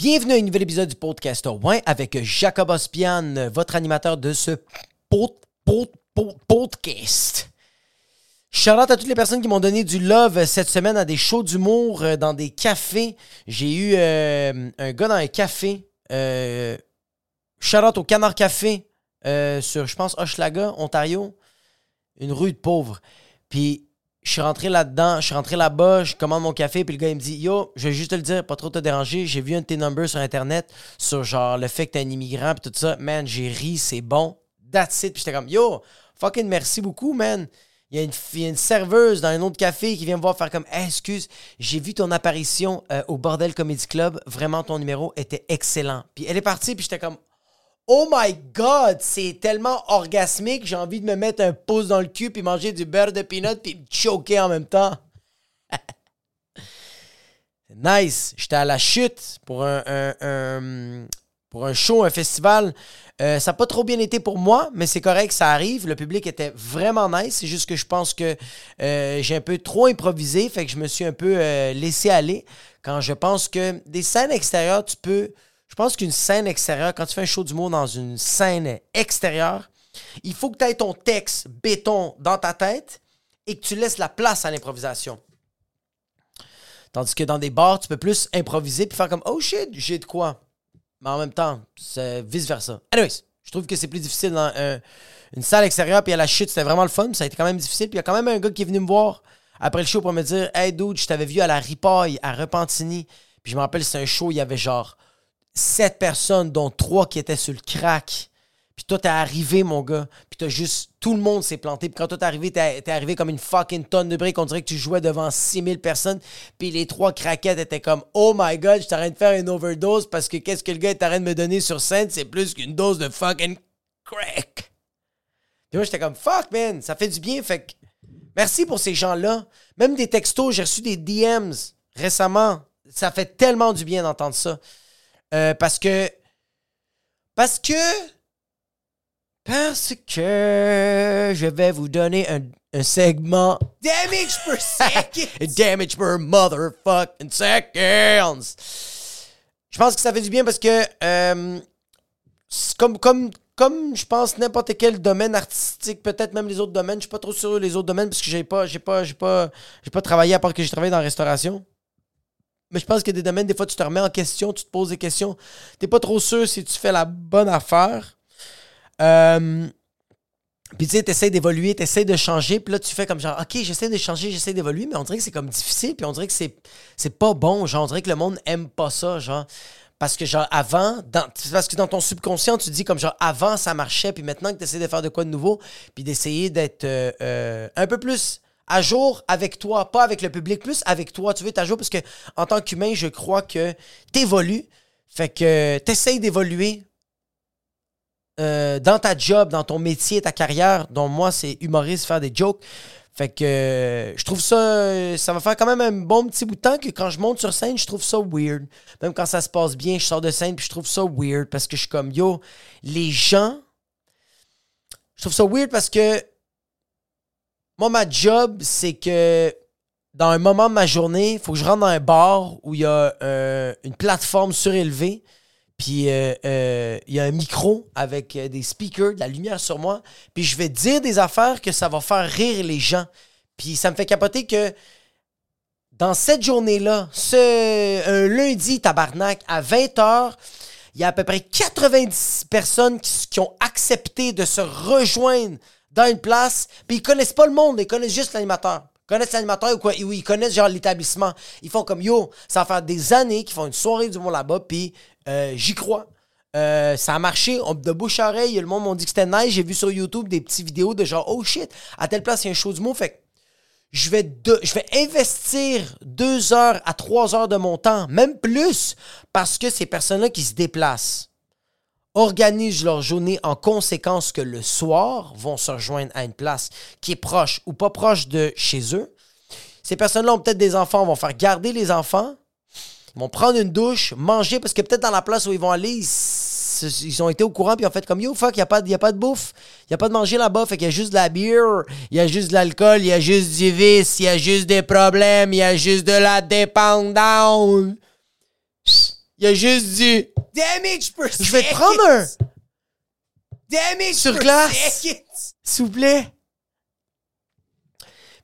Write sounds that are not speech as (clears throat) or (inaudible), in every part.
Bienvenue à un nouvel épisode du podcast au avec Jacob Ospian, votre animateur de ce pod- podcast. Out à toutes les personnes qui m'ont donné du love cette semaine à des shows d'humour, euh, dans des cafés. J'ai eu euh, un gars dans un café. Euh, out au Canard Café sur, je pense, Hochelaga, Ontario. Une rue de pauvres. Puis je suis rentré là-dedans, je suis rentré là-bas, je commande mon café, puis le gars il me dit Yo, je vais juste te le dire, pas trop te déranger, j'ai vu un de tes numbers sur internet sur genre le fait que t'es un immigrant puis tout ça. Man, j'ai ri, c'est bon. That's it. Puis j'étais comme Yo, fucking merci beaucoup, man. Il y, a une, serveuse dans un autre café qui vient me voir faire comme excuse, j'ai vu ton apparition euh, au Bordel Comedy Club. Vraiment, ton numéro était excellent. Puis elle est partie, puis j'étais comme Oh my god, c'est tellement orgasmique, j'ai envie de me mettre un pouce dans le cul puis manger du beurre de peanut puis me choquer en même temps. (laughs) Nice. J'étais à la chute pour un show, un festival. Euh, ça n'a pas trop bien été pour moi, mais c'est correct, ça arrive. Le public était vraiment nice. C'est juste que je pense que euh, j'ai un peu trop improvisé, fait que je me suis un peu euh, laissé aller. Quand je pense que des scènes extérieures, tu peux. Je pense qu'une scène extérieure, quand tu fais un show d'humour dans une scène extérieure, il faut que tu aies ton texte béton dans ta tête et que tu laisses la place à l'improvisation. Tandis que dans des bars, tu peux plus improviser puis faire comme Oh shit, j'ai de quoi. Mais en même temps, c'est vice-versa. Anyways, je trouve que c'est plus difficile dans un- une salle extérieure puis à la chute, c'était vraiment le fun. Ça a été quand même difficile. Puis il y a quand même un gars qui est venu me voir après le show pour me dire Hey dude, je t'avais vu à la Ripaille, à Repentigny. Puis je me rappelle, c'est un show, il y avait genre sept personnes, dont trois qui étaient sur le crack. Puis toi, t'es arrivé, mon gars. Puis t'as juste. Tout le monde s'est planté. Puis quand toi, t'es arrivé, t'es arrivé comme une fucking tonne de briques. On dirait que tu jouais devant 6000 personnes. Puis les trois craquettes étaient comme Oh my god, je suis en train de faire une overdose parce que qu'est-ce que le gars est de me donner sur scène, c'est plus qu'une dose de fucking crack. Puis moi, j'étais comme Fuck, man, ça fait du bien. Fait que merci pour ces gens-là. Même des textos, j'ai reçu des DMs récemment. Ça fait tellement du bien d'entendre ça. Euh, parce que. Parce que. Parce que je vais vous donner un, un segment damage per second. (laughs) damage per motherfucking seconds. Je pense que ça fait du bien parce que euh, comme, comme, comme je pense n'importe quel domaine artistique, peut-être même les autres domaines, je suis pas trop sûr les autres domaines parce que j'ai pas, j'ai pas, j'ai pas, j'ai pas travaillé à part que j'ai travaillé dans la restauration. Mais je pense a des domaines, des fois, tu te remets en question, tu te poses des questions. T'es pas trop sûr si tu fais la bonne affaire. Euh, puis tu sais, t'essaies d'évoluer, t'essaies de changer, puis là, tu fais comme genre, OK, j'essaie de changer, j'essaie d'évoluer, mais on dirait que c'est comme difficile, puis on dirait que c'est, c'est pas bon. Genre, on dirait que le monde aime pas ça, genre. Parce que, genre, avant, dans, parce que dans ton subconscient, tu dis comme genre, avant, ça marchait, puis maintenant que tu essaies de faire de quoi de nouveau, puis d'essayer d'être euh, euh, un peu plus à jour avec toi, pas avec le public, plus avec toi. Tu veux être à jour parce que, en tant qu'humain, je crois que t'évolues. Fait que t'essayes d'évoluer euh, dans ta job, dans ton métier, ta carrière, dont moi, c'est humoriste, faire des jokes. Fait que je trouve ça, ça va faire quand même un bon petit bout de temps que quand je monte sur scène, je trouve ça weird. Même quand ça se passe bien, je sors de scène puis je trouve ça weird parce que je suis comme, yo, les gens, je trouve ça weird parce que moi, ma job, c'est que dans un moment de ma journée, il faut que je rentre dans un bar où il y a euh, une plateforme surélevée, puis euh, euh, il y a un micro avec des speakers, de la lumière sur moi, puis je vais dire des affaires que ça va faire rire les gens. Puis ça me fait capoter que dans cette journée-là, ce, un lundi, tabarnak, à 20h, il y a à peu près 90 personnes qui ont accepté de se rejoindre dans une place, puis ils connaissent pas le monde, ils connaissent juste l'animateur. Ils connaissent l'animateur ou quoi, ou ils connaissent genre l'établissement. Ils font comme yo, ça va faire des années qu'ils font une soirée du monde là-bas, puis euh, j'y crois. Euh, ça a marché, de bouche à oreille, le monde m'a dit que c'était nice. J'ai vu sur YouTube des petites vidéos de genre, oh shit, à telle place, il y a un show du mot. Fait que je vais, de- je vais investir deux heures à trois heures de mon temps, même plus, parce que ces personnes-là qui se déplacent organisent leur journée en conséquence que le soir vont se rejoindre à une place qui est proche ou pas proche de chez eux. Ces personnes-là ont peut-être des enfants, vont faire garder les enfants, vont prendre une douche, manger, parce que peut-être dans la place où ils vont aller, ils, ont été au courant, puis ont fait comme yo, fuck, il n'y a, pas de- y bouffe, il n'y a pas de manger là-bas, fait qu'il y a juste de la bière, il y a juste de l'alcool, il y a juste du vice, il y a juste des problèmes, il y a juste de la dépendance. Il Il a juste dit Damage per Je vais te prendre un Damage sur per glace. S'il vous plaît.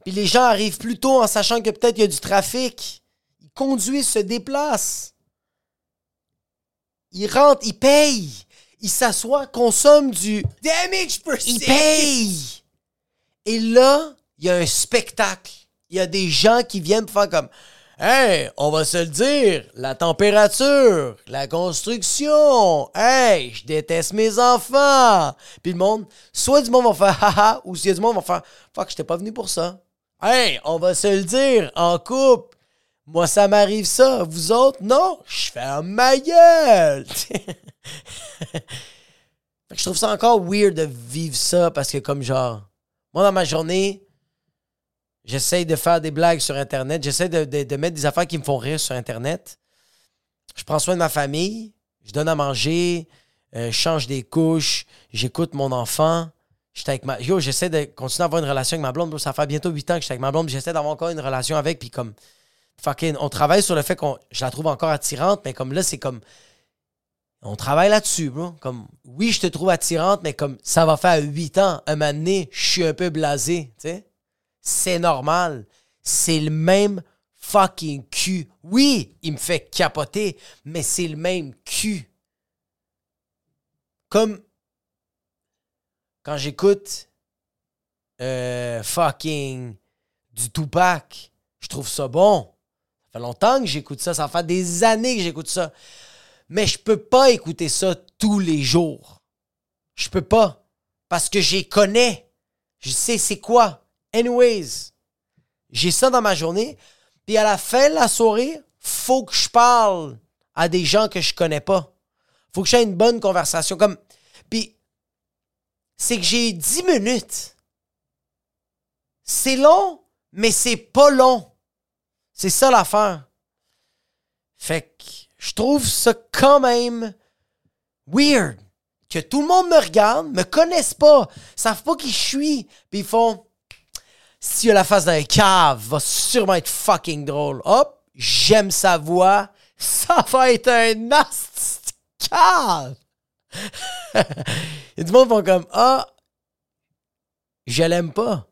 Puis les gens arrivent plus tôt en sachant que peut-être il y a du trafic. Ils conduisent, se déplacent. Ils rentrent, ils payent. Ils s'assoient, consomment du. Damage per Ils payent. Et là, il y a un spectacle. Il y a des gens qui viennent pour faire comme. Hey, on va se le dire, la température, la construction, hey, je déteste mes enfants. Puis le monde, soit du monde va faire haha, ou s'il y a du monde va faire fuck, j'étais pas venu pour ça. Hey, on va se le dire, en couple, moi ça m'arrive ça, vous autres, non, je fais ma gueule. (laughs) Je trouve ça encore weird de vivre ça parce que comme genre, moi dans ma journée, j'essaye de faire des blagues sur Internet, j'essaie de, mettre des affaires qui me font rire sur Internet. Je prends soin de ma famille, je donne à manger, euh, je change des couches, j'écoute mon enfant. J'étais avec ma... Yo, j'essaie de continuer à avoir une relation avec ma blonde. Ça fait bientôt 8 ans que j'étais avec ma blonde. J'essaie d'avoir encore une relation avec. Puis comme, fucking, on travaille sur le fait qu'on... Je la trouve encore attirante, mais comme là, c'est comme... On travaille là-dessus, bro. Comme, oui, je te trouve attirante, mais comme ça va faire 8 ans, un moment je suis un peu blasé, tu sais. C'est normal. C'est le même fucking cul. Oui, il me fait capoter, mais c'est le même cul. Comme quand j'écoute euh, fucking du Tupac, je trouve ça bon. Ça fait longtemps que j'écoute ça, ça fait des années que j'écoute ça. Mais je peux pas écouter ça tous les jours. Je peux pas. Parce que j'y connais. Je sais c'est quoi. Anyways, j'ai ça dans ma journée. Puis à la fin de la soirée, faut que je parle à des gens que je connais pas. Faut que j'ai une bonne conversation. Comme, puis, c'est que j'ai 10 minutes. C'est long, mais c'est pas long. C'est ça l'affaire. Fait que je trouve ça quand même weird que tout le monde me regarde, me connaisse pas, savent pas qui je suis, puis ils font s'il a la face d'un cave, va sûrement être fucking drôle. Hop, j'aime sa voix, ça va être un nasty cave. Et du monde font comme ah, je l'aime pas.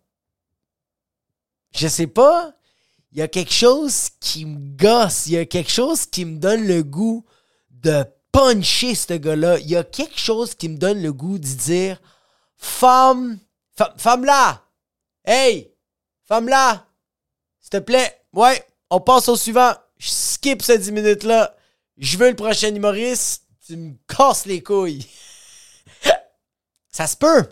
Je sais pas. Il y a quelque chose qui me gosse. Il y a quelque chose qui me donne le goût de puncher ce gars-là. Il y a quelque chose qui me donne le goût de dire Femme, femme, femme là, hey, femme là, s'il te plaît, ouais, on passe au suivant. Je skip ces 10 minutes-là. Je veux le prochain humoriste. Tu me casses les couilles. (laughs) Ça se peut.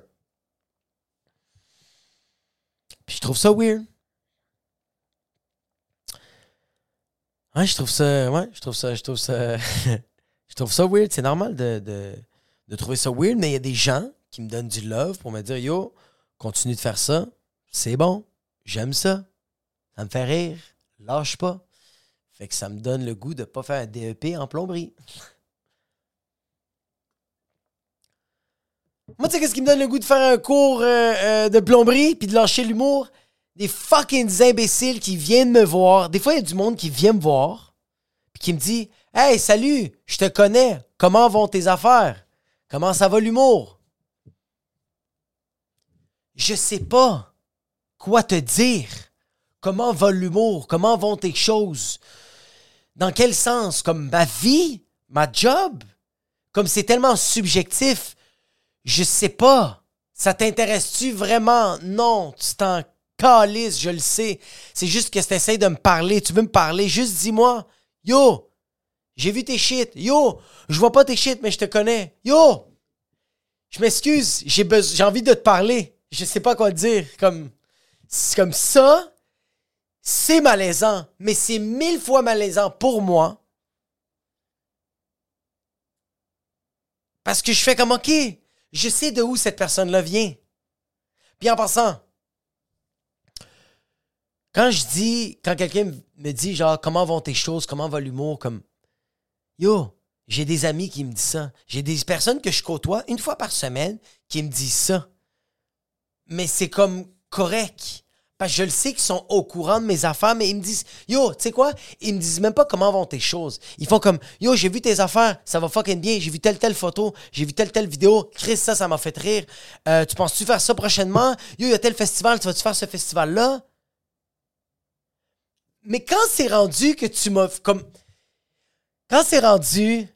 Puis je trouve ça weird. Ouais, je trouve ça. Ouais, je trouve ça. Je trouve ça. (laughs) je trouve ça weird. C'est normal de, de, de trouver ça weird, mais il y a des gens qui me donnent du love pour me dire Yo, continue de faire ça. C'est bon. J'aime ça. Ça me fait rire. Lâche pas. Fait que ça me donne le goût de pas faire un DEP en plomberie. Moi, tu sais, qu'est-ce qui me donne le goût de faire un cours euh, euh, de plomberie puis de lâcher l'humour? Des fucking imbéciles qui viennent me voir. Des fois, il y a du monde qui vient me voir puis qui me dit Hey, salut, je te connais. Comment vont tes affaires? Comment ça va l'humour? Je sais pas quoi te dire? Comment va l'humour? Comment vont tes choses? Dans quel sens? Comme ma vie? Ma job? Comme c'est tellement subjectif. Je sais pas. Ça t'intéresse-tu vraiment? Non, tu t'en calisses, je le sais. C'est juste que tu essaies de me parler. Tu veux me parler? Juste dis-moi. Yo, j'ai vu tes shit. Yo, je vois pas tes shit, mais je te connais. Yo, je m'excuse, j'ai envie de te parler. Je sais pas quoi te dire. Comme, c'est comme ça, c'est malaisant, mais c'est mille fois malaisant pour moi. Parce que je fais comme, OK, je sais de où cette personne-là vient. Puis en passant, quand je dis, quand quelqu'un me dit, genre, comment vont tes choses, comment va l'humour, comme, yo, j'ai des amis qui me disent ça. J'ai des personnes que je côtoie une fois par semaine qui me disent ça. Mais c'est comme correct. Je le sais qu'ils sont au courant de mes affaires, mais ils me disent, yo, tu sais quoi? Ils me disent même pas comment vont tes choses. Ils font comme, yo, j'ai vu tes affaires, ça va fucking bien, j'ai vu telle, telle photo, j'ai vu telle, telle vidéo, Chris, ça, ça m'a fait rire. Euh, tu penses-tu faire ça prochainement? Yo, il y a tel festival, tu vas-tu faire ce festival-là? Mais quand c'est rendu que tu m'as, comme, quand c'est rendu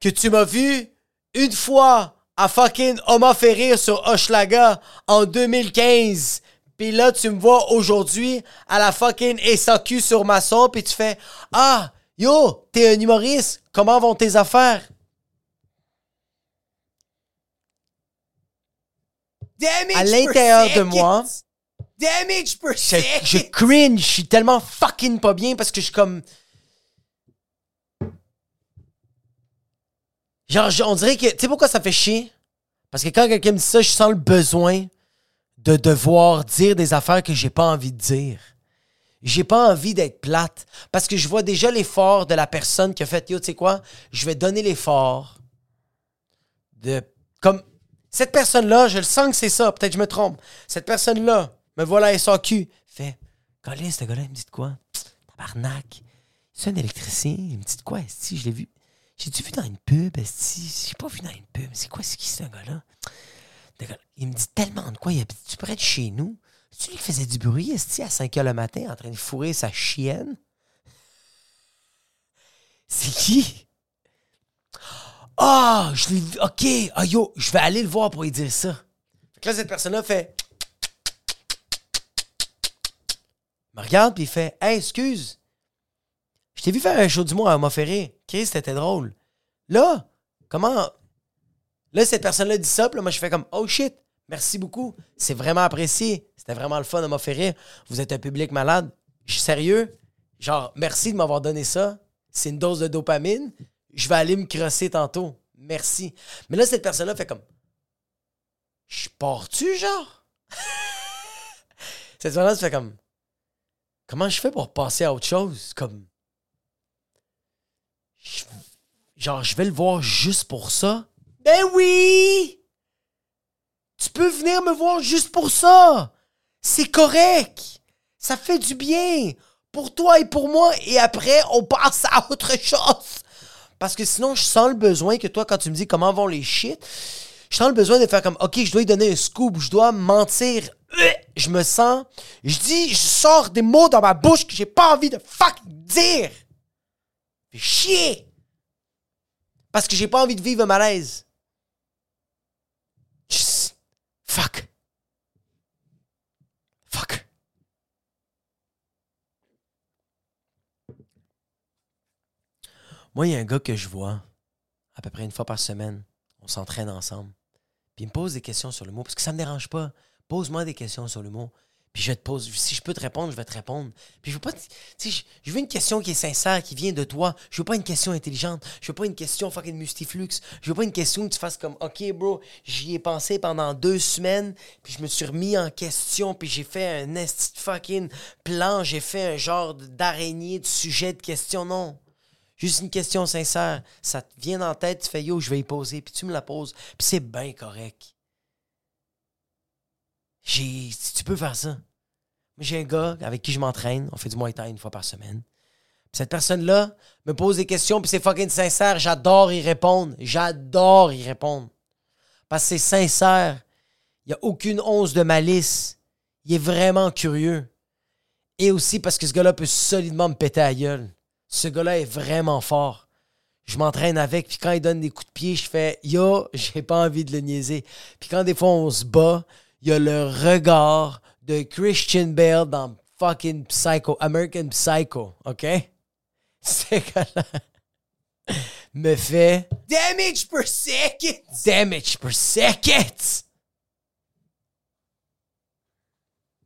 que tu m'as vu une fois à fucking Oma Ferrir sur Hochelaga en 2015, puis là, tu me vois aujourd'hui à la fucking SAQ sur Masson, puis tu fais Ah, yo, t'es un humoriste, comment vont tes affaires? Damage À l'intérieur de moi, Damage per je, cringe, je suis tellement fucking pas bien parce que je suis comme. Genre, on dirait que. Tu sais pourquoi ça fait chier? Parce que quand quelqu'un me dit ça, je sens le besoin de devoir dire des affaires que j'ai pas envie de dire. J'ai pas envie d'être plate. Parce que je vois déjà l'effort de la personne qui a fait Yo, tu sais quoi? Je vais donner l'effort de. Comme. Cette personne-là, je le sens que c'est ça. Peut-être je me trompe. Cette personne-là, me voilà SAQ. Fait. Colin, ce gars-là, il me dit de quoi? Tabarnak. C'est un électricien. Il me dit de quoi? Esti, je l'ai vu. J'ai-tu vu dans une pub? Esti? J'ai pas vu dans une pub. C'est quoi, c'est qui ce gars-là? Il me dit tellement de quoi. Il habite-tu près de chez nous? Tu lui qui faisait du bruit, Esti, à 5 h le matin, en train de fourrer sa chienne? (laughs) C'est qui? Ah, je l'ai. OK. Ah, je vais aller le voir pour lui dire ça. Fait que là, cette personne-là fait. Me regarde, puis il fait Hey, excuse. Je t'ai vu faire un show du mois à Montferré. Chris, c'était drôle. Là, comment. Là, cette personne-là dit ça, puis là, moi, je fais comme Oh shit, merci beaucoup. C'est vraiment apprécié. C'était vraiment le fun de m'offrir. Vous êtes un public malade. Je suis sérieux. Genre, merci de m'avoir donné ça. C'est une dose de dopamine. Je vais aller me crosser tantôt. Merci. Mais là, cette personne-là fait comme Je pars-tu, genre? (laughs) cette personne-là fait comme Comment je fais pour passer à autre chose? Comme. Genre, je vais le voir juste pour ça? Ben oui! Tu peux venir me voir juste pour ça! C'est correct! Ça fait du bien! Pour toi et pour moi, et après, on passe à autre chose! Parce que sinon, je sens le besoin que toi, quand tu me dis comment vont les shit, je sens le besoin de faire comme, OK, je dois lui donner un scoop, je dois mentir. Euh, Je me sens, je dis, je sors des mots dans ma bouche que j'ai pas envie de fuck dire. Fait chier. Parce que j'ai pas envie de vivre un malaise. Just- Fuck. Fuck. Moi, il y a un gars que je vois à peu près une fois par semaine. On s'entraîne ensemble. Puis il me pose des questions sur le mot, parce que ça me dérange pas. Pose-moi des questions sur le mot. Puis je te pose. Si je peux te répondre, je vais te répondre. Puis je veux pas. Tu sais, je- veux une question qui est sincère, qui vient de toi. Je veux pas une question intelligente. Je veux pas une question fucking mustiflux. Je veux pas une question que tu fasses comme OK, bro, j'y ai pensé pendant deux semaines. Puis je me suis remis en question. Puis j'ai fait un esti fucking plan. J'ai fait un genre d'araignée de sujet de question. Non. Juste une question sincère. Ça te vient la tête, tu fais yo, je vais y poser, puis tu me la poses, puis c'est bien correct. J'ai. Tu peux faire ça. J'ai un gars avec qui je m'entraîne, on fait du Muay une fois par semaine. Cette personne-là me pose des questions, puis c'est fucking sincère. J'adore y répondre. J'adore y répondre. Parce que c'est sincère. Il n'y a aucune once de malice. Il est vraiment curieux. Et aussi parce que ce gars-là peut solidement me péter à gueule. Ce gars-là est vraiment fort. Je m'entraîne avec, puis quand il donne des coups de pied, je fais Yo, (laughs) j'ai pas envie de le niaiser. Puis quand des fois on se bat, il y a le regard de Christian Bale dans fucking Psycho, American Psycho, OK? (laughs) Ce gars-là me fait Damage per second. damage per second.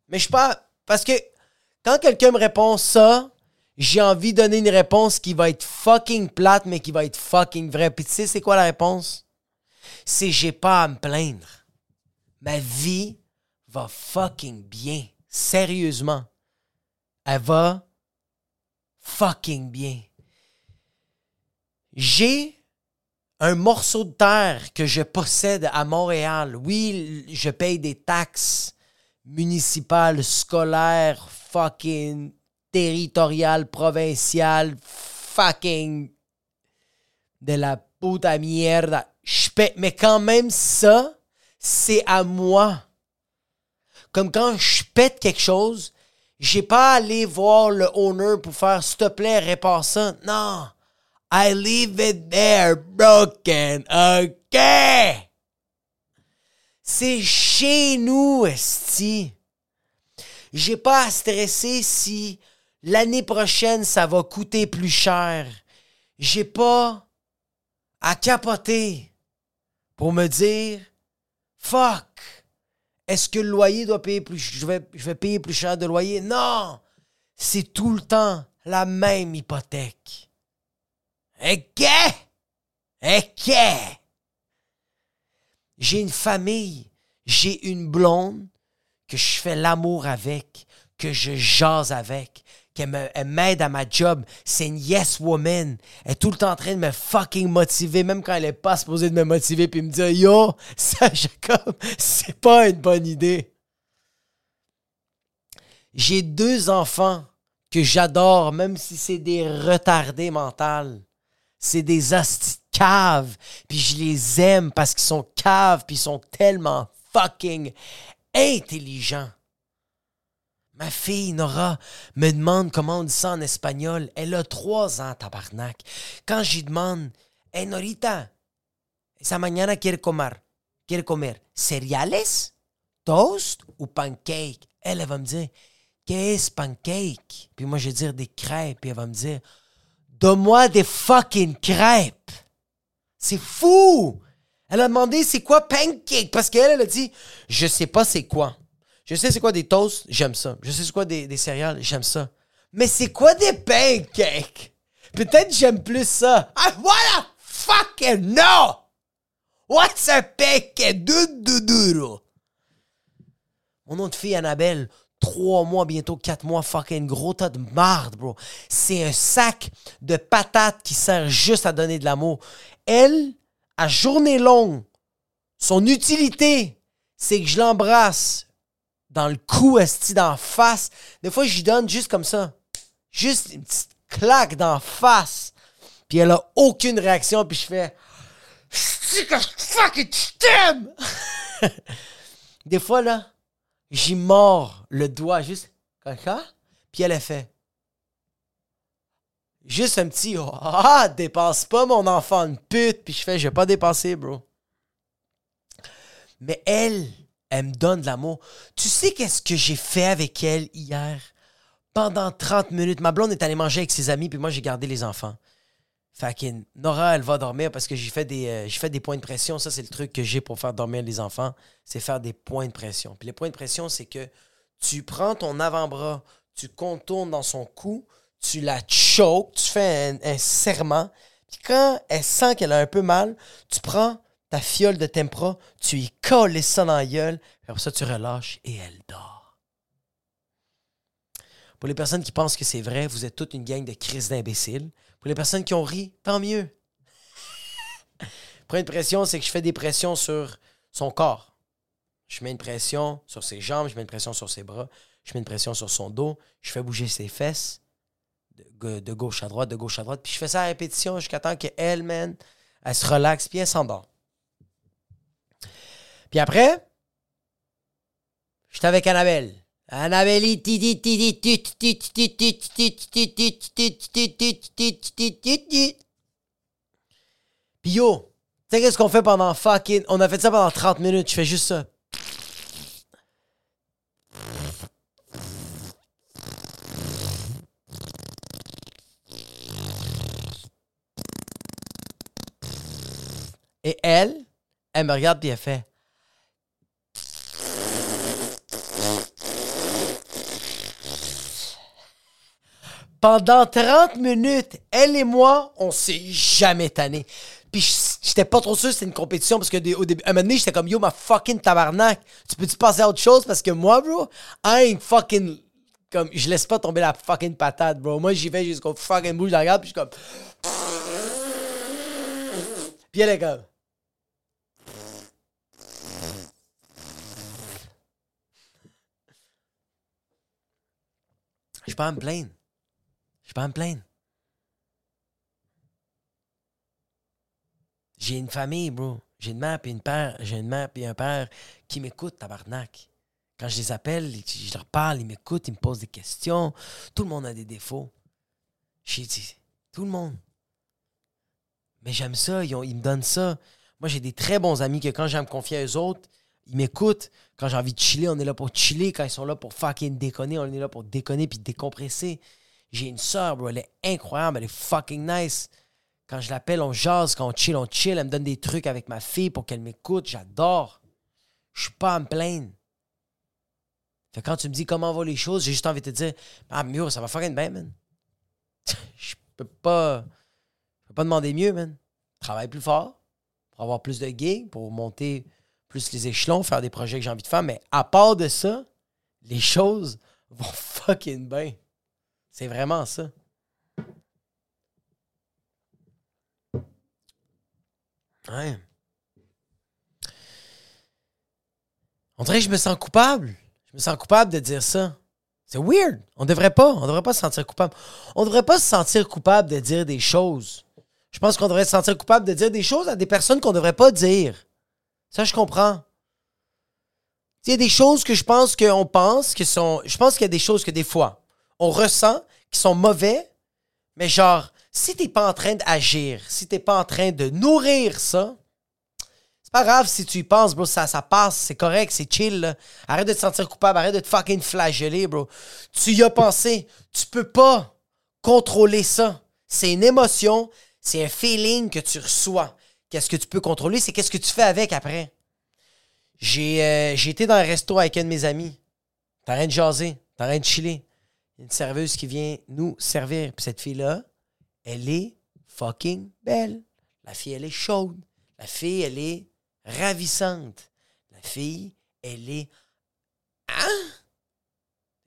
Mais je sais pas. Parce que quand quelqu'un me répond ça, j'ai envie de donner une réponse qui va être fucking plate, mais qui va être fucking vraie. Puis tu sais, c'est quoi la réponse? C'est j'ai pas à me plaindre. Ma vie va fucking bien. Sérieusement. Elle va fucking bien. J'ai un morceau de terre que je possède à Montréal. Oui, je paye des taxes, municipal, scolaire, fucking territorial, provincial, fucking de la puta mierda. Je paie- mais quand même, ça, c'est à moi. Comme quand je pète quelque chose, j'ai pas à aller voir le owner pour faire s'il te plaît, répare ça. Non. I leave it there broken. OK? C'est chez nous, esti. J'ai pas à stresser si l'année prochaine ça va coûter plus cher. J'ai pas à capoter pour me dire fuck. Est-ce que le loyer doit payer plus je vais, je vais payer plus cher de loyer? Non. C'est tout le temps la même hypothèque. OK? OK? J'ai une famille, j'ai une blonde que je fais l'amour avec, que je jase avec, qu'elle m'aide à ma job. C'est une yes woman. Elle est tout le temps en train de me fucking motiver, même quand elle est pas supposée de me motiver, puis me dire Yo, (laughs) ça, Jacob, c'est pas une bonne idée. J'ai deux enfants que j'adore, même si c'est des retardés mentales. C'est des hosties caves. Puis je les aime parce qu'ils sont caves, puis ils sont tellement fucking intelligents. Ma fille, Nora, me demande comment on dit ça en espagnol. Elle a trois ans, tabarnak. Quand j'y demande, Hey, Norita, esa mañana quiere comer, quiere comer cereales, toast ou pancake? Elle, elle va me dire, qu'est-ce pancake? Puis moi, je vais dire des crêpes. Puis elle va me dire, donne-moi des fucking crêpes. C'est fou! Elle a demandé c'est quoi pancake parce qu'elle, elle a dit je sais pas c'est quoi. Je sais c'est quoi des toasts, j'aime ça. Je sais c'est quoi des, céréales, j'aime ça. Mais c'est quoi des pancakes? Peut-être j'aime plus ça. I wanna fucking know! What's a pancake? Dududuro. Mon autre fille, Annabelle, trois mois, bientôt quatre mois, fucking gros tas de marde, bro. C'est un sac de patates qui sert juste à donner de l'amour. Elle, à journée longue, son utilité, c'est que je l'embrasse dans le cou, esti, d'en face. Des fois, lui donne juste comme ça. Juste une petite claque d'en face. Puis elle a aucune réaction, puis je fais... Que je t'aime! (laughs) Des fois, là, j'y mords le doigt juste comme ça, puis elle a fait. Juste un petit Ah, dépasse pas mon enfant de pute, puis je fais, je vais pas dépasser, bro. Mais elle, elle me donne de l'amour. Tu sais qu'est-ce que j'ai fait avec elle hier? Pendant 30 minutes, ma blonde est allée manger avec ses amis, puis moi j'ai gardé les enfants. Que Nora, elle va dormir parce que j'ai fait des euh, j'ai fait des points de pression. Ça, c'est le truc que j'ai pour faire dormir les enfants. C'est faire des points de pression. Puis les points de pression, c'est que tu prends ton avant-bras, tu contournes dans son cou, tu la choques, tu fais un serment. Puis quand elle sent qu'elle a un peu mal, tu prends ta fiole de tempra, tu y colles ça dans la gueule, puis après ça, tu relâches et elle dort. Pour les personnes qui pensent que c'est vrai, vous êtes toute une gang de crises d'imbéciles. Pour les personnes qui ont ri, tant mieux. Pour une pression, c'est que je fais des pressions sur son corps. Je mets une pression sur ses jambes, je mets une pression sur ses bras, je mets une pression sur son dos, je fais bouger ses fesses de gauche à droite, de gauche à droite, puis je fais ça à répétition jusqu'à temps qu'elle, man, elle se relaxe, puis elle s'endort. Puis après, j'étais avec Annabelle. Annabelle, Puis yo, tu sais qu'est-ce qu'on fait pendant fucking... On a fait ça pendant 30 minutes, je fais juste ça. Et elle, elle me regarde puis elle fait... Pendant 30 minutes, elle et moi, on s'est jamais tanné. Puis j'étais pas trop sûr c'était une compétition parce que au début, un moment donné, j'étais comme yo, ma fucking tabarnak. Tu peux-tu passer à autre chose? Parce que moi, bro, I ain't fucking. Comme, je laisse pas tomber la fucking patate, bro. Moi, j'y vais jusqu'au fucking bout, je la regarde, puis je suis comme. Puis elle est comme. pas à me plaindre. Je suis pas me plaindre. J'ai une famille, bro. J'ai une mère et une père. J'ai une mère et un père qui m'écoutent, tabarnak. Quand je les appelle, je leur parle, ils m'écoutent, ils me posent des questions. Tout le monde a des défauts. Tout le monde. Mais j'aime ça, ils, me donnent ça. Moi, j'ai des très bons amis que quand j'aime confier à eux autres, ils m'écoutent. Quand j'ai envie de chiller, on est là pour chiller. Quand ils sont là pour fucking déconner, on est là pour déconner puis décompresser. J'ai une soeur, bro, elle est incroyable, elle est fucking nice. Quand je l'appelle, on jase, quand on chill, on chill. Elle me donne des trucs avec ma fille pour qu'elle m'écoute. J'adore. Je suis pas à me plaindre. Fait quand tu me dis comment vont les choses, j'ai juste envie de te dire Ah, mieux, ça va fucking bien, man. (laughs) je peux pas. Je peux pas demander mieux, man. Travaille plus fort pour avoir plus de gigs, pour monter plus les échelons, faire des projets que j'ai envie de faire. Mais à part de ça, les choses vont (laughs) fucking bien. C'est vraiment ça. Ouais. On dirait que je me sens coupable. Je me sens coupable de dire ça. C'est weird. On devrait pas. On devrait pas se sentir coupable. On devrait pas se sentir coupable de dire des choses. Je pense qu'on devrait se sentir coupable de dire des choses à des personnes qu'on devrait pas dire. Ça, je comprends. Il y a des choses que je pense qu'on pense qui sont. Je pense qu'il y a des choses que des fois, on ressent qui sont mauvais, mais genre, si t'es pas en train d'agir, si t'es pas en train de nourrir ça, c'est pas grave si tu y penses, bro. Ça, ça passe, c'est correct, c'est chill. Arrête de te sentir coupable, arrête de te fucking flageller, bro. Tu y as pensé. Tu peux pas contrôler ça. C'est une émotion, c'est un feeling que tu reçois. Qu'est-ce que tu peux contrôler, c'est qu'est-ce que tu fais avec après. J'ai euh, été dans un resto avec un de mes amis. T'as rien de jaser, t'as rien de chiller. Une serveuse qui vient nous servir. Puis cette fille-là, elle est fucking belle. La fille, elle est chaude. La fille, elle est ravissante. La fille, elle est. Hein?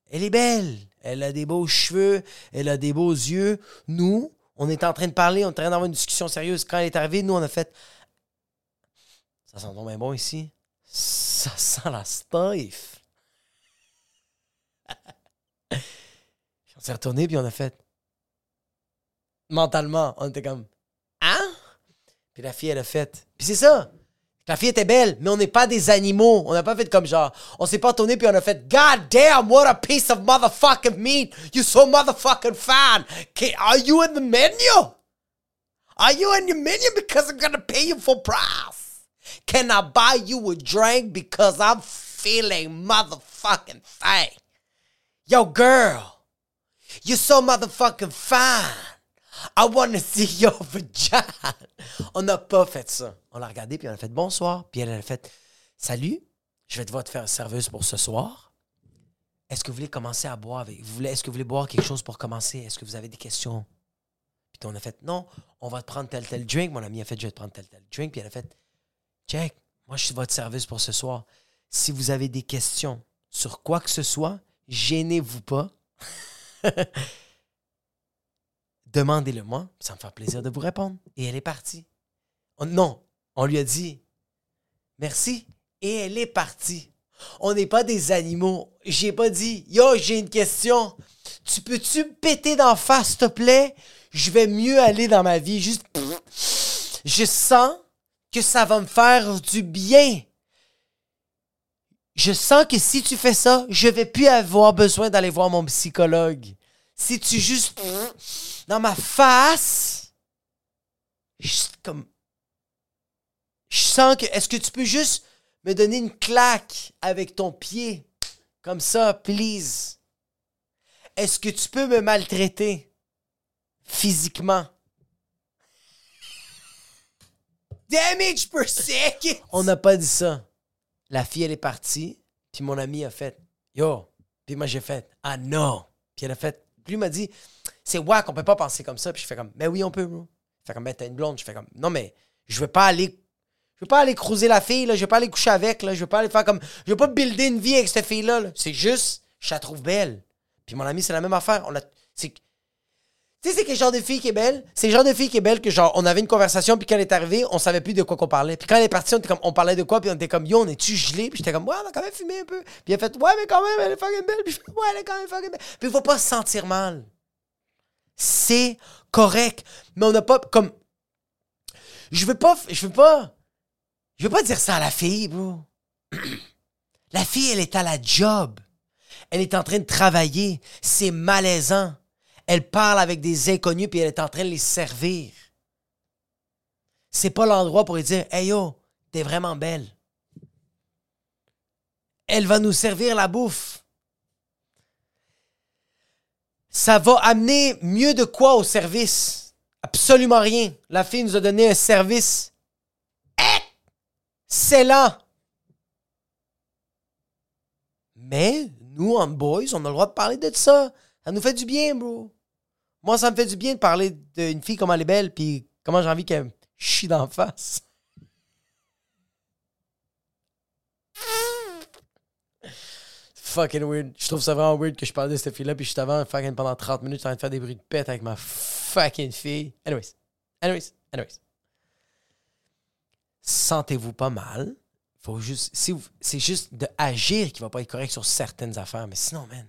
Elle est belle. Elle a des beaux cheveux. Elle a des beaux yeux. Nous, on est en train de parler, on est en train d'avoir une discussion sérieuse. Quand elle est arrivée, nous, on a fait. Ça sent bien bon ici. Ça sent la stiff. (laughs) s'est retourné, puis on a fait mentalement, on était comme Hein? Puis la fille, elle a fait. Puis c'est ça. La fille était belle, mais on n'est pas des animaux. On n'a pas fait comme genre. On s'est pas tourné puis on a fait God damn, what a piece of motherfucking meat. You so motherfucking fine. are you in the menu? Are you in the menu because I'm gonna pay you full price? Can I buy you a drink because I'm feeling motherfucking fine? Yo, girl, you so motherfucking fine. I wanna see (laughs) your vagina. On n'a pas fait ça. On l'a regardé, puis on a fait bonsoir. Puis elle a fait Salut, je vais devoir te faire serveuse pour ce soir. Est-ce que vous voulez commencer à boire avec Est-ce que vous voulez boire quelque chose pour commencer? Est-ce que vous avez des questions? Puis on a fait Non, on va te prendre tel tel drink. Mon ami a fait Je vais te prendre tel tel drink. Puis elle a fait Check, moi je suis votre serveuse pour ce soir. Si vous avez des questions sur quoi que ce soit, gênez-vous pas. (laughs) (laughs) demandez-le-moi, ça me fait plaisir de vous répondre. Et elle est partie. non, on lui a dit merci et elle est partie. On n'est pas des animaux. J'ai pas dit Yo, j'ai une question. Tu peux-tu me péter d'en face, s'il te plaît? Je vais mieux aller dans ma vie. Juste. Je sens que ça va me faire du bien. Je sens que si tu fais ça, je vais plus avoir besoin d'aller voir mon psychologue. Si tu juste dans ma face, juste comme. Je sens que. Est-ce que tu peux juste me donner une claque avec ton pied? Comme ça, please? Est-ce que tu peux me maltraiter physiquement? Damage per second! On n'a pas dit ça. La fille, elle est partie, puis mon ami a fait Yo. Puis moi, j'ai fait Ah non. Puis elle a fait. Lui m'a dit c'est wack, on peut pas penser comme ça. Puis je fais comme, mais oui, on peut, bro. Je fais comme, ben, t'as une blonde. Je fais comme, non, mais je veux pas aller. Je veux pas aller cruiser la fille, là. Je veux pas aller coucher avec, là. Je veux pas aller faire comme. Je veux pas builder une vie avec cette fille-là. C'est juste, je la trouve belle. Puis mon ami, c'est la même affaire. On. Tu sais, c'est quel genre de fille qui est belle? C'est le genre de fille qui est belle que, genre, on avait une conversation, puis quand elle est arrivée, on savait plus de quoi qu'on parlait. Puis quand elle est partie, on, était comme, on parlait de quoi, puis on était comme, yo, on est-tu gelé? Puis j'étais comme, ouais, on a quand même fumé un peu. Puis elle a fait, ouais, mais quand même, elle est fucking belle. Puis je fais, ouais, elle est quand même fucking belle. Puis il faut pas se sentir mal. C'est correct. Mais on n'a pas, comme, je veux pas, je veux pas, je veux pas dire ça à la fille, bro. (clears throat) La fille, elle est à la job. Elle est en train de travailler. C'est malaisant. Elle parle avec des inconnus puis elle est en train de les servir. C'est pas l'endroit pour lui dire Hey yo, t'es vraiment belle. Elle va nous servir la bouffe. Ça va amener mieux de quoi au service? Absolument rien. La fille nous a donné un service excellent. Mais nous, en boys, on a le droit de parler de ça. Ça nous fait du bien, bro. Moi, ça me fait du bien de parler d'une fille comme elle est belle, puis comment j'ai envie qu'elle chie d'en face. fucking weird. Je trouve ça vraiment weird que je parle de cette fille-là, puis je suis avant fucking pendant 30 minutes en train de faire des bruits de pète avec ma fucking fille. Anyways. Anyways. Anyways. Sentez-vous pas mal. Faut juste. C'est juste de agir qui va pas être correct sur certaines affaires, mais sinon, man.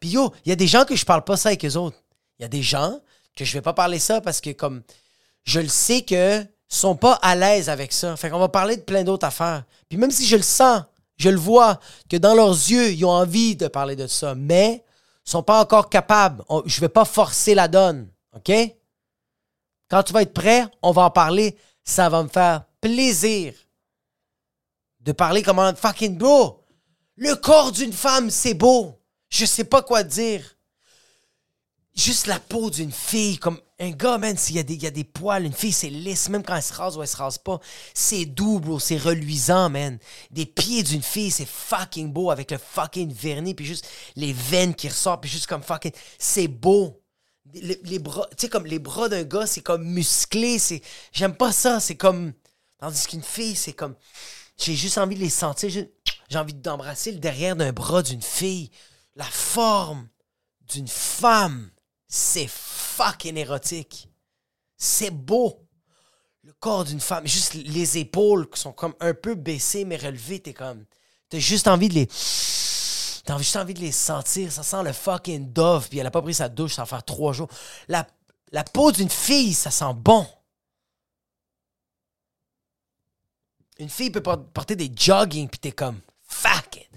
Puis yo, il y a des gens que je parle pas ça avec eux autres. Il y a des gens que je vais pas parler ça parce que comme je le sais que sont pas à l'aise avec ça. Fait qu'on va parler de plein d'autres affaires. Puis même si je le sens, je le vois que dans leurs yeux, ils ont envie de parler de ça, mais sont pas encore capables. je vais pas forcer la donne, OK? Quand tu vas être prêt, on va en parler, ça va me faire plaisir de parler comme un fucking beau. Le corps d'une femme, c'est beau. Je sais pas quoi dire. Juste la peau d'une fille, comme un gars, man, s'il y, a des, y a des poils, une fille, c'est lisse, même quand elle se rase ou elle se rase pas. C'est doux, c'est reluisant, man. Des pieds d'une fille, c'est fucking beau avec le fucking vernis, puis juste les veines qui ressortent, puis juste comme fucking. C'est beau. Les, bras, tu sais, comme les bras d'un gars, c'est comme musclé, c'est. J'aime pas ça, c'est comme. Tandis qu'une fille, c'est comme. J'ai juste envie de les sentir, j'ai envie d'embrasser le derrière d'un bras d'une fille la forme d'une femme, c'est fucking érotique. C'est beau. Le corps d'une femme, juste les épaules qui sont comme un peu baissées mais relevées, t'es comme. T'as juste envie de les. T'as juste envie de les sentir. Ça sent le fucking dove, puis elle a pas pris sa douche, ça va faire trois jours. La, la peau d'une fille, ça sent bon. Une fille peut porter des jogging, puis t'es comme. Fuck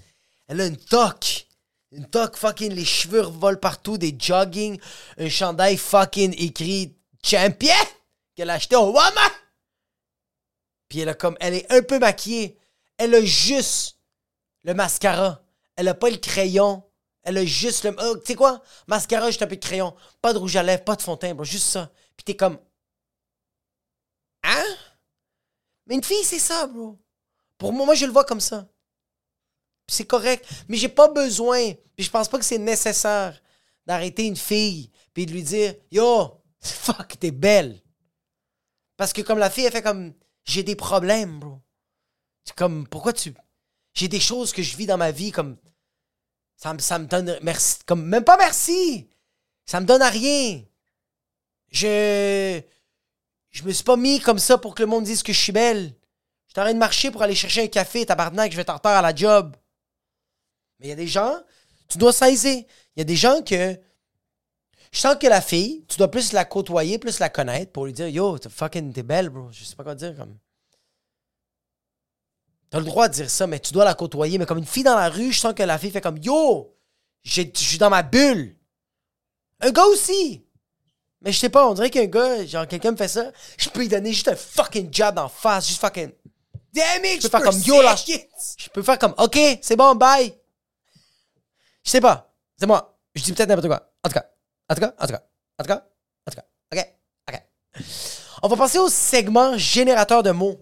Elle a une toque. Une toque fucking, les cheveux volent partout, des jogging, un chandail fucking écrit champion qu'elle a acheté au Walmart. Puis elle a comme, elle est un peu maquillée. Elle a juste le mascara. Elle a pas le crayon. Elle a juste le. Oh, tu sais quoi? Mascara, juste un peu de crayon. Pas de rouge à lèvres, pas de fond de. Juste ça. Puis t'es comme. Hein? Mais une fille, c'est ça, bro. Pour moi, moi, je le vois comme ça c'est correct. Mais j'ai pas besoin, puis je pense pas que c'est nécessaire d'arrêter une fille puis de lui dire Yo, (laughs) fuck, t'es belle. Parce que comme la fille, elle fait comme J'ai des problèmes, bro. C'est comme Pourquoi tu. J'ai des choses que je vis dans ma vie comme. Ça, ça me donne. Merci. Comme même pas merci. Ça me donne à rien. Je. Je me suis pas mis comme ça pour que le monde dise que je suis belle. Je en de marcher pour aller chercher un café, tabarnak, je vais t'en retard à la job. Mais il y a des gens, tu dois saisir. Il y a des gens que. Je sens que la fille, tu dois plus la côtoyer, plus la connaître pour lui dire Yo, t'es fucking, t'es belle, bro. Je sais pas quoi dire. comme. T'as le droit de dire ça, mais tu dois la côtoyer. Mais comme une fille dans la rue, je sens que la fille fait comme Yo, je suis dans ma bulle. Un gars aussi. Mais je sais pas, on dirait qu'un gars, genre quelqu'un me fait ça, je peux lui donner juste un fucking job en face, juste fucking. Damage! Je peux faire comme Yo là. Je peux faire comme Ok, c'est bon, bye. Je sais pas. C'est moi. Je dis peut-être n'importe quoi. En tout cas. En tout cas. En tout cas. En tout cas. En tout cas. OK. OK. On va passer au segment générateur de mots.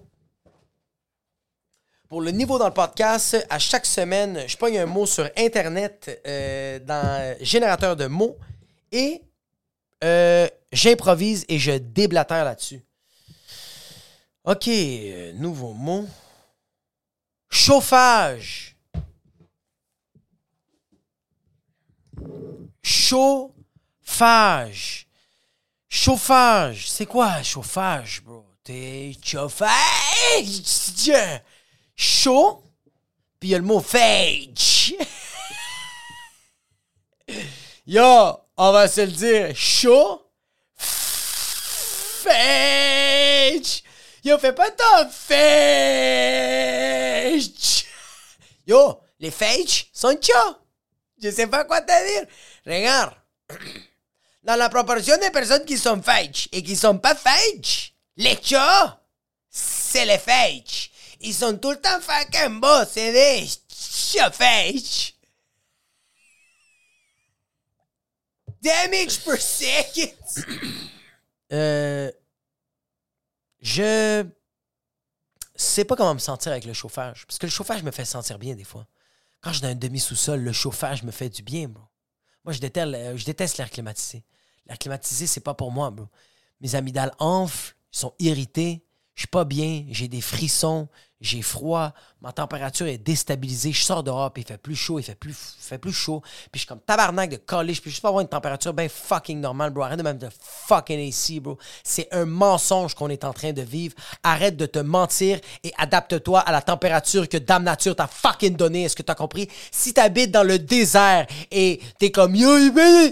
Pour le niveau dans le podcast, à chaque semaine, je pogne un mot sur Internet euh, dans générateur de mots et euh, j'improvise et je déblatère là-dessus. OK, euh, nouveau mot. Chauffage. Phage. Chauffage. C'est quoi chauffage, bro? T'es chauffage. Chaud. Puis il y a le mot fage. (laughs) Yo, on va se le dire. Chaud. Fage. Yo, fais pas ton fage. Yo, les fage sont chauds. Je sais pas quoi te dire. Regarde. Dans la proportion des personnes qui sont fage et qui sont pas fage, les chats, c'est les fage. Ils sont tout le temps fucking beaux, c'est des chats. Damage per second. Euh, je sais pas comment me sentir avec le chauffage. Parce que le chauffage me fait sentir bien des fois. Quand je suis un demi-sous-sol, le chauffage me fait du bien, bro. Moi, je déteste, euh, je déteste l'air climatisé. L'air climatisé, c'est pas pour moi, bro. Mes amygdales enflent, ils sont irrités, je suis pas bien, j'ai des frissons, j'ai froid, ma température est déstabilisée, je sors dehors, puis il fait plus chaud, il fait plus, fait plus chaud, puis je suis comme tabarnak de coller, je peux juste pas avoir une température bien fucking normale, bro. Arrête de même de fucking AC, bro. C'est un mensonge qu'on est en train de vivre. Arrête de te mentir et adapte-toi à la température que Dame Nature t'a fucking donnée. Est-ce que t'as compris? Si t'habites dans le désert et t'es comme yo,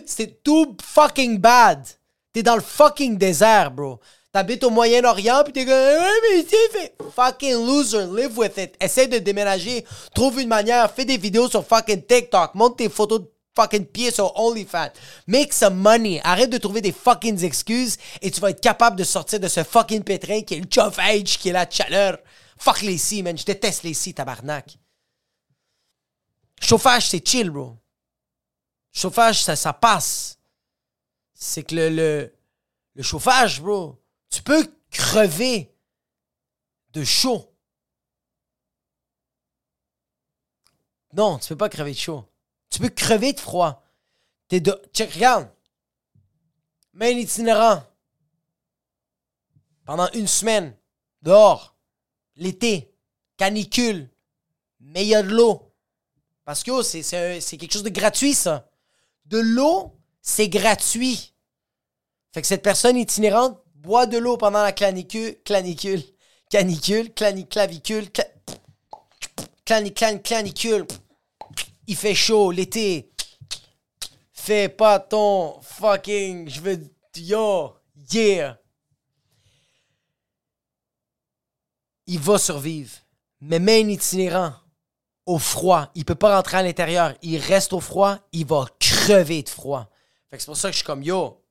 c'est tout fucking bad. T'es dans le fucking désert, bro. T'habites au Moyen-Orient, puis t'es comme, ouais, mais fait. Fucking loser, live with it. Essaye de déménager. Trouve une manière. Fais des vidéos sur fucking TikTok. Monte tes photos de fucking pieds sur OnlyFans. Make some money. Arrête de trouver des fucking excuses et tu vas être capable de sortir de ce fucking pétrin qui est le chauffage, qui est la chaleur. Fuck les si, man. Je déteste les si, tabarnak. Chauffage, c'est chill, bro. Chauffage, ça, ça passe. C'est que le, le, le chauffage, bro, tu peux crever de chaud. Non, tu peux pas crever de chaud. Tu peux crever de froid. T'es de. Check, regarde. Itinérant. Pendant une semaine. Dehors. L'été. Canicule. Mais il y a de l'eau. Parce que oh, c'est quelque chose de gratuit, ça. De l'eau, c'est gratuit. Fait que cette personne itinérante boit de l'eau pendant la canicule, canicule, canicule, clavicule, canicule, canicule. Il fait chaud l'été. Fais pas ton fucking, je veux, yo, yeah. Il va survivre. Mais même itinérant, au froid, il peut pas rentrer à l'intérieur. Il reste au froid, il va crever de froid. Fait que c'est pour ça que je suis comme, yo,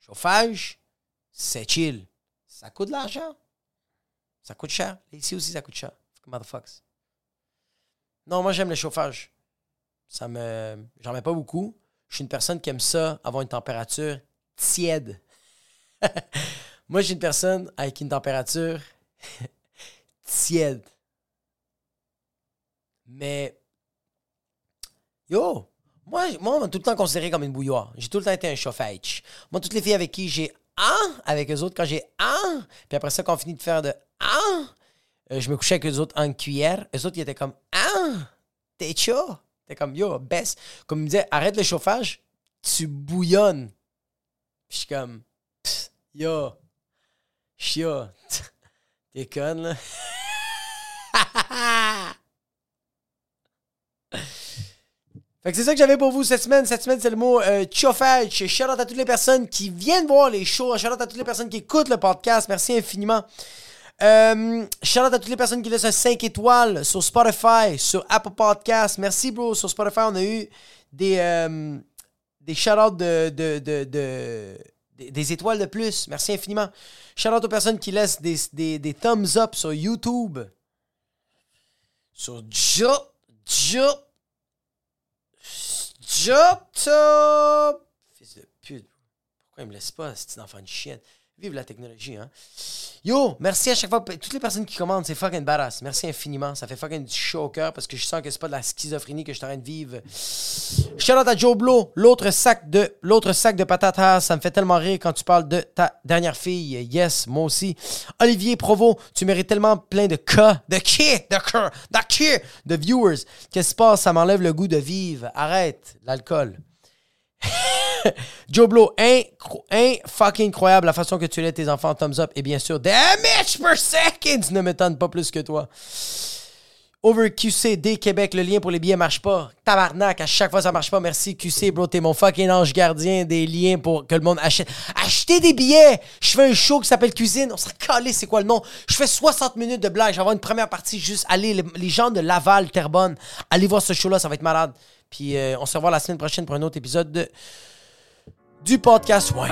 chauffage, c'est chill. Ça coûte de l'argent. Ça coûte cher. Ici aussi, ça coûte cher. Motherfuckers. Non, moi, j'aime le chauffage. Ça me. J'en mets pas beaucoup. Je suis une personne qui aime ça, avoir une température tiède. (laughs) moi, suis une personne avec une température (laughs) tiède. Mais. Yo! Moi, moi, on m'a tout le temps considéré comme une bouilloire. J'ai tout le temps été un chauffage. Moi, toutes les filles avec qui j'ai ah avec eux autres, quand j'ai ah, puis après ça, quand on finit de faire de ah, je me couchais avec eux autres en cuillère. Eux autres, ils étaient comme ah, t'es chaud? T'es comme yo, baisse. Comme ils me disaient, arrête le chauffage, tu bouillonnes. Je suis comme yo, chio, (laughs) t'es conne là. Fait que c'est ça que j'avais pour vous cette semaine. Cette semaine, c'est le mot euh, chauffage. Shout out à toutes les personnes qui viennent voir les shows. Shout out à toutes les personnes qui écoutent le podcast. Merci infiniment. Euh, shout out à toutes les personnes qui laissent un 5 étoiles sur Spotify, sur Apple Podcast. Merci, bro. Sur Spotify, on a eu des, euh, des shout de, de, de, de des étoiles de plus. Merci infiniment. Shout out aux personnes qui laissent des, des, des thumbs up sur YouTube. Sur Jo, Jo, Jota! Fils de pute. Pourquoi il me laisse pas, un enfant de chienne? Vive la technologie, hein? Yo, merci à chaque fois. Toutes les personnes qui commandent, c'est fucking badass. Merci infiniment. Ça fait fucking du chaud au cœur parce que je sens que c'est pas de la schizophrénie que je suis en train de vivre. Shout out à Joe Blow, l'autre sac de l'autre sac de patatas. Ça me fait tellement rire quand tu parles de ta dernière fille. Yes, moi aussi. Olivier Provo, tu mérites tellement plein de cas, de qui, de cœur, de qui, de viewers. Qu'est-ce qui se passe? Ça m'enlève le goût de vivre. Arrête l'alcool. (laughs) Joe Blow, un fucking incroyable la façon que tu lèves tes enfants, thumbs up. Et bien sûr, damage per second ne m'étonne pas plus que toi. Over QCD Québec, le lien pour les billets marche pas. Tabarnak, à chaque fois ça marche pas. Merci QC, bro. T'es mon fucking ange gardien des liens pour que le monde achète. Achetez des billets! Je fais un show qui s'appelle Cuisine. On s'est calé, c'est quoi le nom? Je fais 60 minutes de blague. Je vais avoir une première partie juste. Allez, les, gens de Laval, Terrebonne, allez voir ce show-là, ça va être malade. Puis euh, on se revoit la semaine prochaine pour un autre épisode de... du podcast. Ouais.